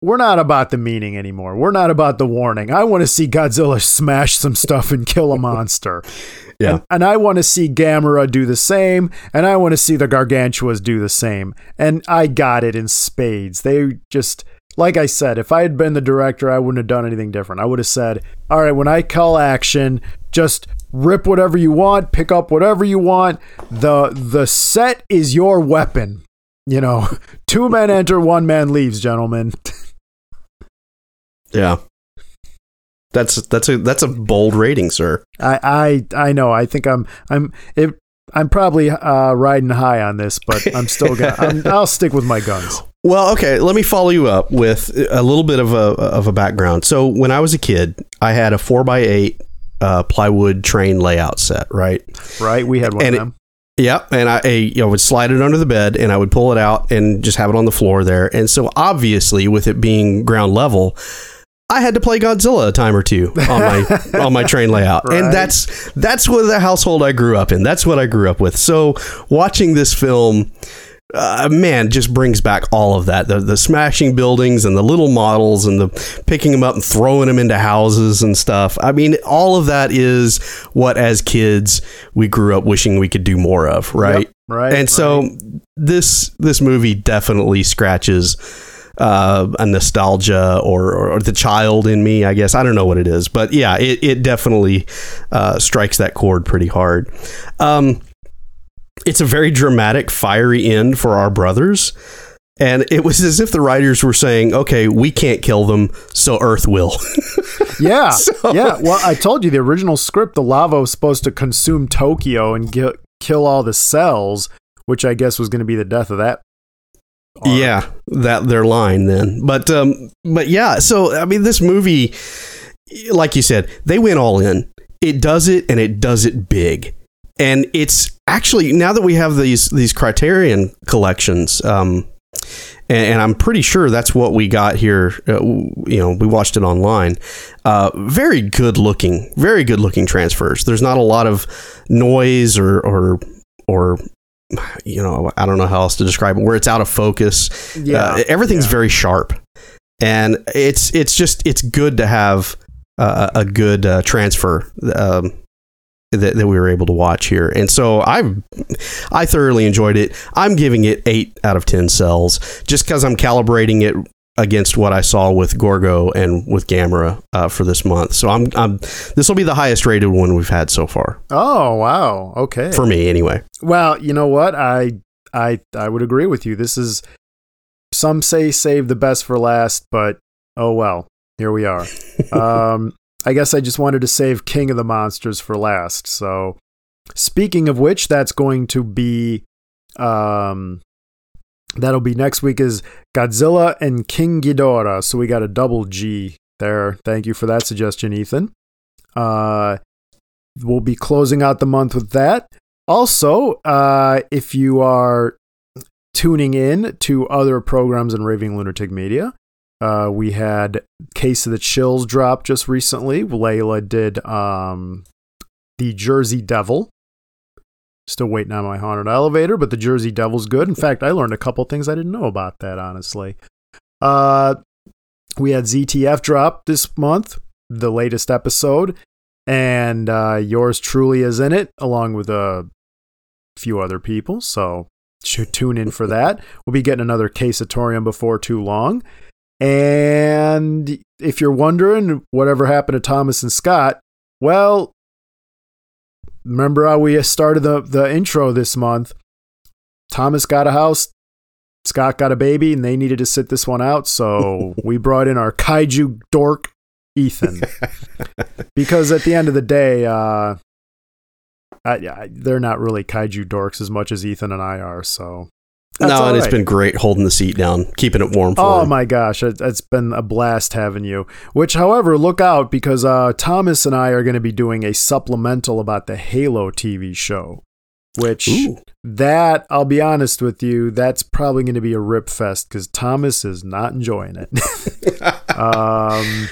we're not about the meaning anymore. We're not about the warning. I want to see Godzilla smash some stuff and kill a monster. Yeah. And, and I want to see Gamera do the same, and I want to see the Gargantuas do the same. And I got it in spades. They just, like I said, if I had been the director, I wouldn't have done anything different. I would have said, all right, when I call action, just rip whatever you want, pick up whatever you want. The the set is your weapon. You know, two men enter, one man leaves, gentlemen. Yeah. That's that's a that's a bold rating, sir. I I I know. I think I'm I'm it, I'm probably uh, riding high on this, but I'm still gonna. I'm, I'll stick with my guns. Well, okay, let me follow you up with a little bit of a of a background. So, when I was a kid, I had a four by eight uh, plywood train layout set, right? Right? We had one And of it- them. Yeah, and I, I you know, would slide it under the bed, and I would pull it out and just have it on the floor there. And so, obviously, with it being ground level, I had to play Godzilla a time or two on my on my train layout, Right. and that's that's what the household I grew up in. That's what I grew up with. So, watching this film. Uh, man, just brings back all of that the the smashing buildings and the little models and the picking them up and throwing them into houses and stuff. I mean, all of that is what as kids we grew up wishing we could do more of, right? Yep, right. and so right. this this movie definitely scratches uh, a nostalgia or, or the child in me. I guess I don't know what it is, but yeah, it it definitely uh, strikes that chord pretty hard. Um, it's a very dramatic, fiery end for our brothers. And it was as if the writers were saying, okay, we can't kill them, so Earth will. yeah, so- yeah. Well, I told you the original script. The lava was supposed to consume Tokyo and ki- kill all the cells, which I guess was going to be the death of that. Yeah, that their line then. But um but yeah, so I mean this movie like you said, they went all in. It does it and it does it big. And it's actually now that we have these these criterion collections um and, and I'm pretty sure that's what we got here. Uh, you know, we watched it online. Uh, very good looking, very good looking transfers. There's not a lot of noise or or or you know, I don't know how else to describe it. Where it's out of focus. Yeah, Uh, everything's yeah. very sharp, and it's it's just it's good to have uh, a good uh, transfer. Um, that, that we were able to watch here, and so I, I thoroughly enjoyed it. I'm giving it eight out of ten cells, just because I'm calibrating it against what I saw with Gorgo and with Gamera uh, for this month. So I'm, I'm this will be the highest rated one we've had so far Oh wow. Okay. for me, anyway. Well, you know what? I I I would agree with you. This is some say save the best for last, but oh well. Here we are. um I guess I just wanted to save King of the Monsters for last. So speaking of which, that's going to be um that'll be next week is Godzilla and King Ghidorah. So we got a double G there. Thank you for that suggestion, Ethan. Uh we'll be closing out the month with that. Also, uh, if you are tuning in to other programs in Raving Lunatic Media, uh, we had Case of the Chills drop just recently. Layla did um, the Jersey Devil. Still waiting on my haunted elevator, but the Jersey Devil's good. In fact, I learned a couple things I didn't know about that, honestly. Uh, we had ZTF drop this month, the latest episode, and uh, yours truly is in it, along with a few other people. So should tune in for that. We'll be getting another Casatorium before too long. And if you're wondering whatever happened to Thomas and Scott, well, remember how we started the, the intro this month? Thomas got a house, Scott got a baby, and they needed to sit this one out. So we brought in our kaiju dork, Ethan. because at the end of the day, uh, I, I, they're not really kaiju dorks as much as Ethan and I are. So That's all and it's right. been great holding the seat down, keeping it warm for Oh him. my gosh, it, it's been a blast having you. Which, however, look out because uh, Thomas and I are going to be doing a supplemental about the Halo TV show. Which Ooh. that I'll be honest with you, that's probably going to be a rip fest because Thomas is not enjoying it. um,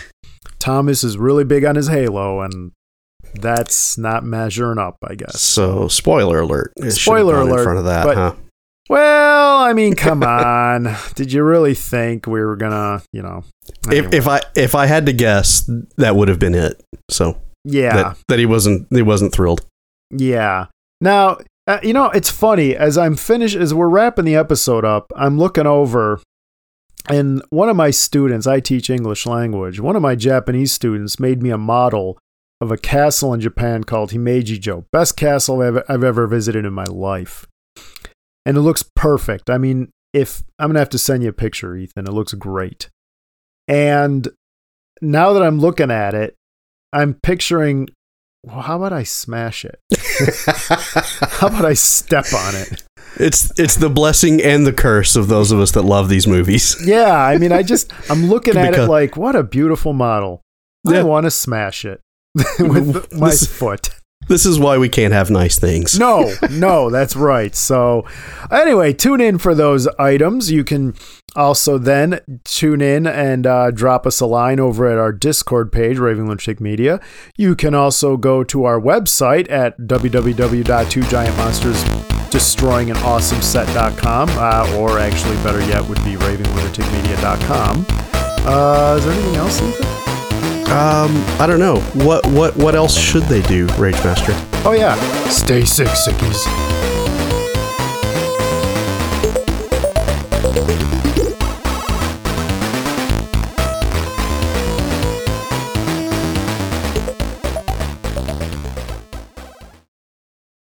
Thomas is really big on his Halo, and that's not measuring up, I guess. So, spoiler alert. Spoiler alert, In front of that, but- huh? Well, I mean, come on. Did you really think we were gonna, you know? If, anyway. if I if I had to guess, that would have been it. So yeah, that that he wasn't he wasn't thrilled. yeah. Now, uh, you know, it's funny as I'm finished as we're wrapping the episode up. I'm looking over, and one of my students, I teach English language. One of my Japanese students made me a model of a castle in Japan called Himeji-jo, best castle I've, I've ever visited in my life, and it looks perfect. I mean, if I'm gonna have to send you a picture, Ethan, it looks great. And now that I'm looking at it, I'm picturing. Well, how about I smash it? How about I step on it? It's it's the blessing and the curse of those of us that love these movies. Yeah, I mean, I just I'm looking at it like, what a beautiful model. I want to smash it with my This- foot. This is why we can't have nice things. No, no, that's right. So, anyway, tune in for those items. You can also then tune in and uh, drop us a line over at our Discord page, Raving Lunatic Media. You can also go to our website at www.twogiantmonstersdestroyinganawesomeset.com, uh, or actually, better yet, would be ravinglunaticmedia.com. Uh, is there anything else, Ethan? um, I don't know. What what what else should they do, Rage Master? Oh yeah, stay sick, sickies.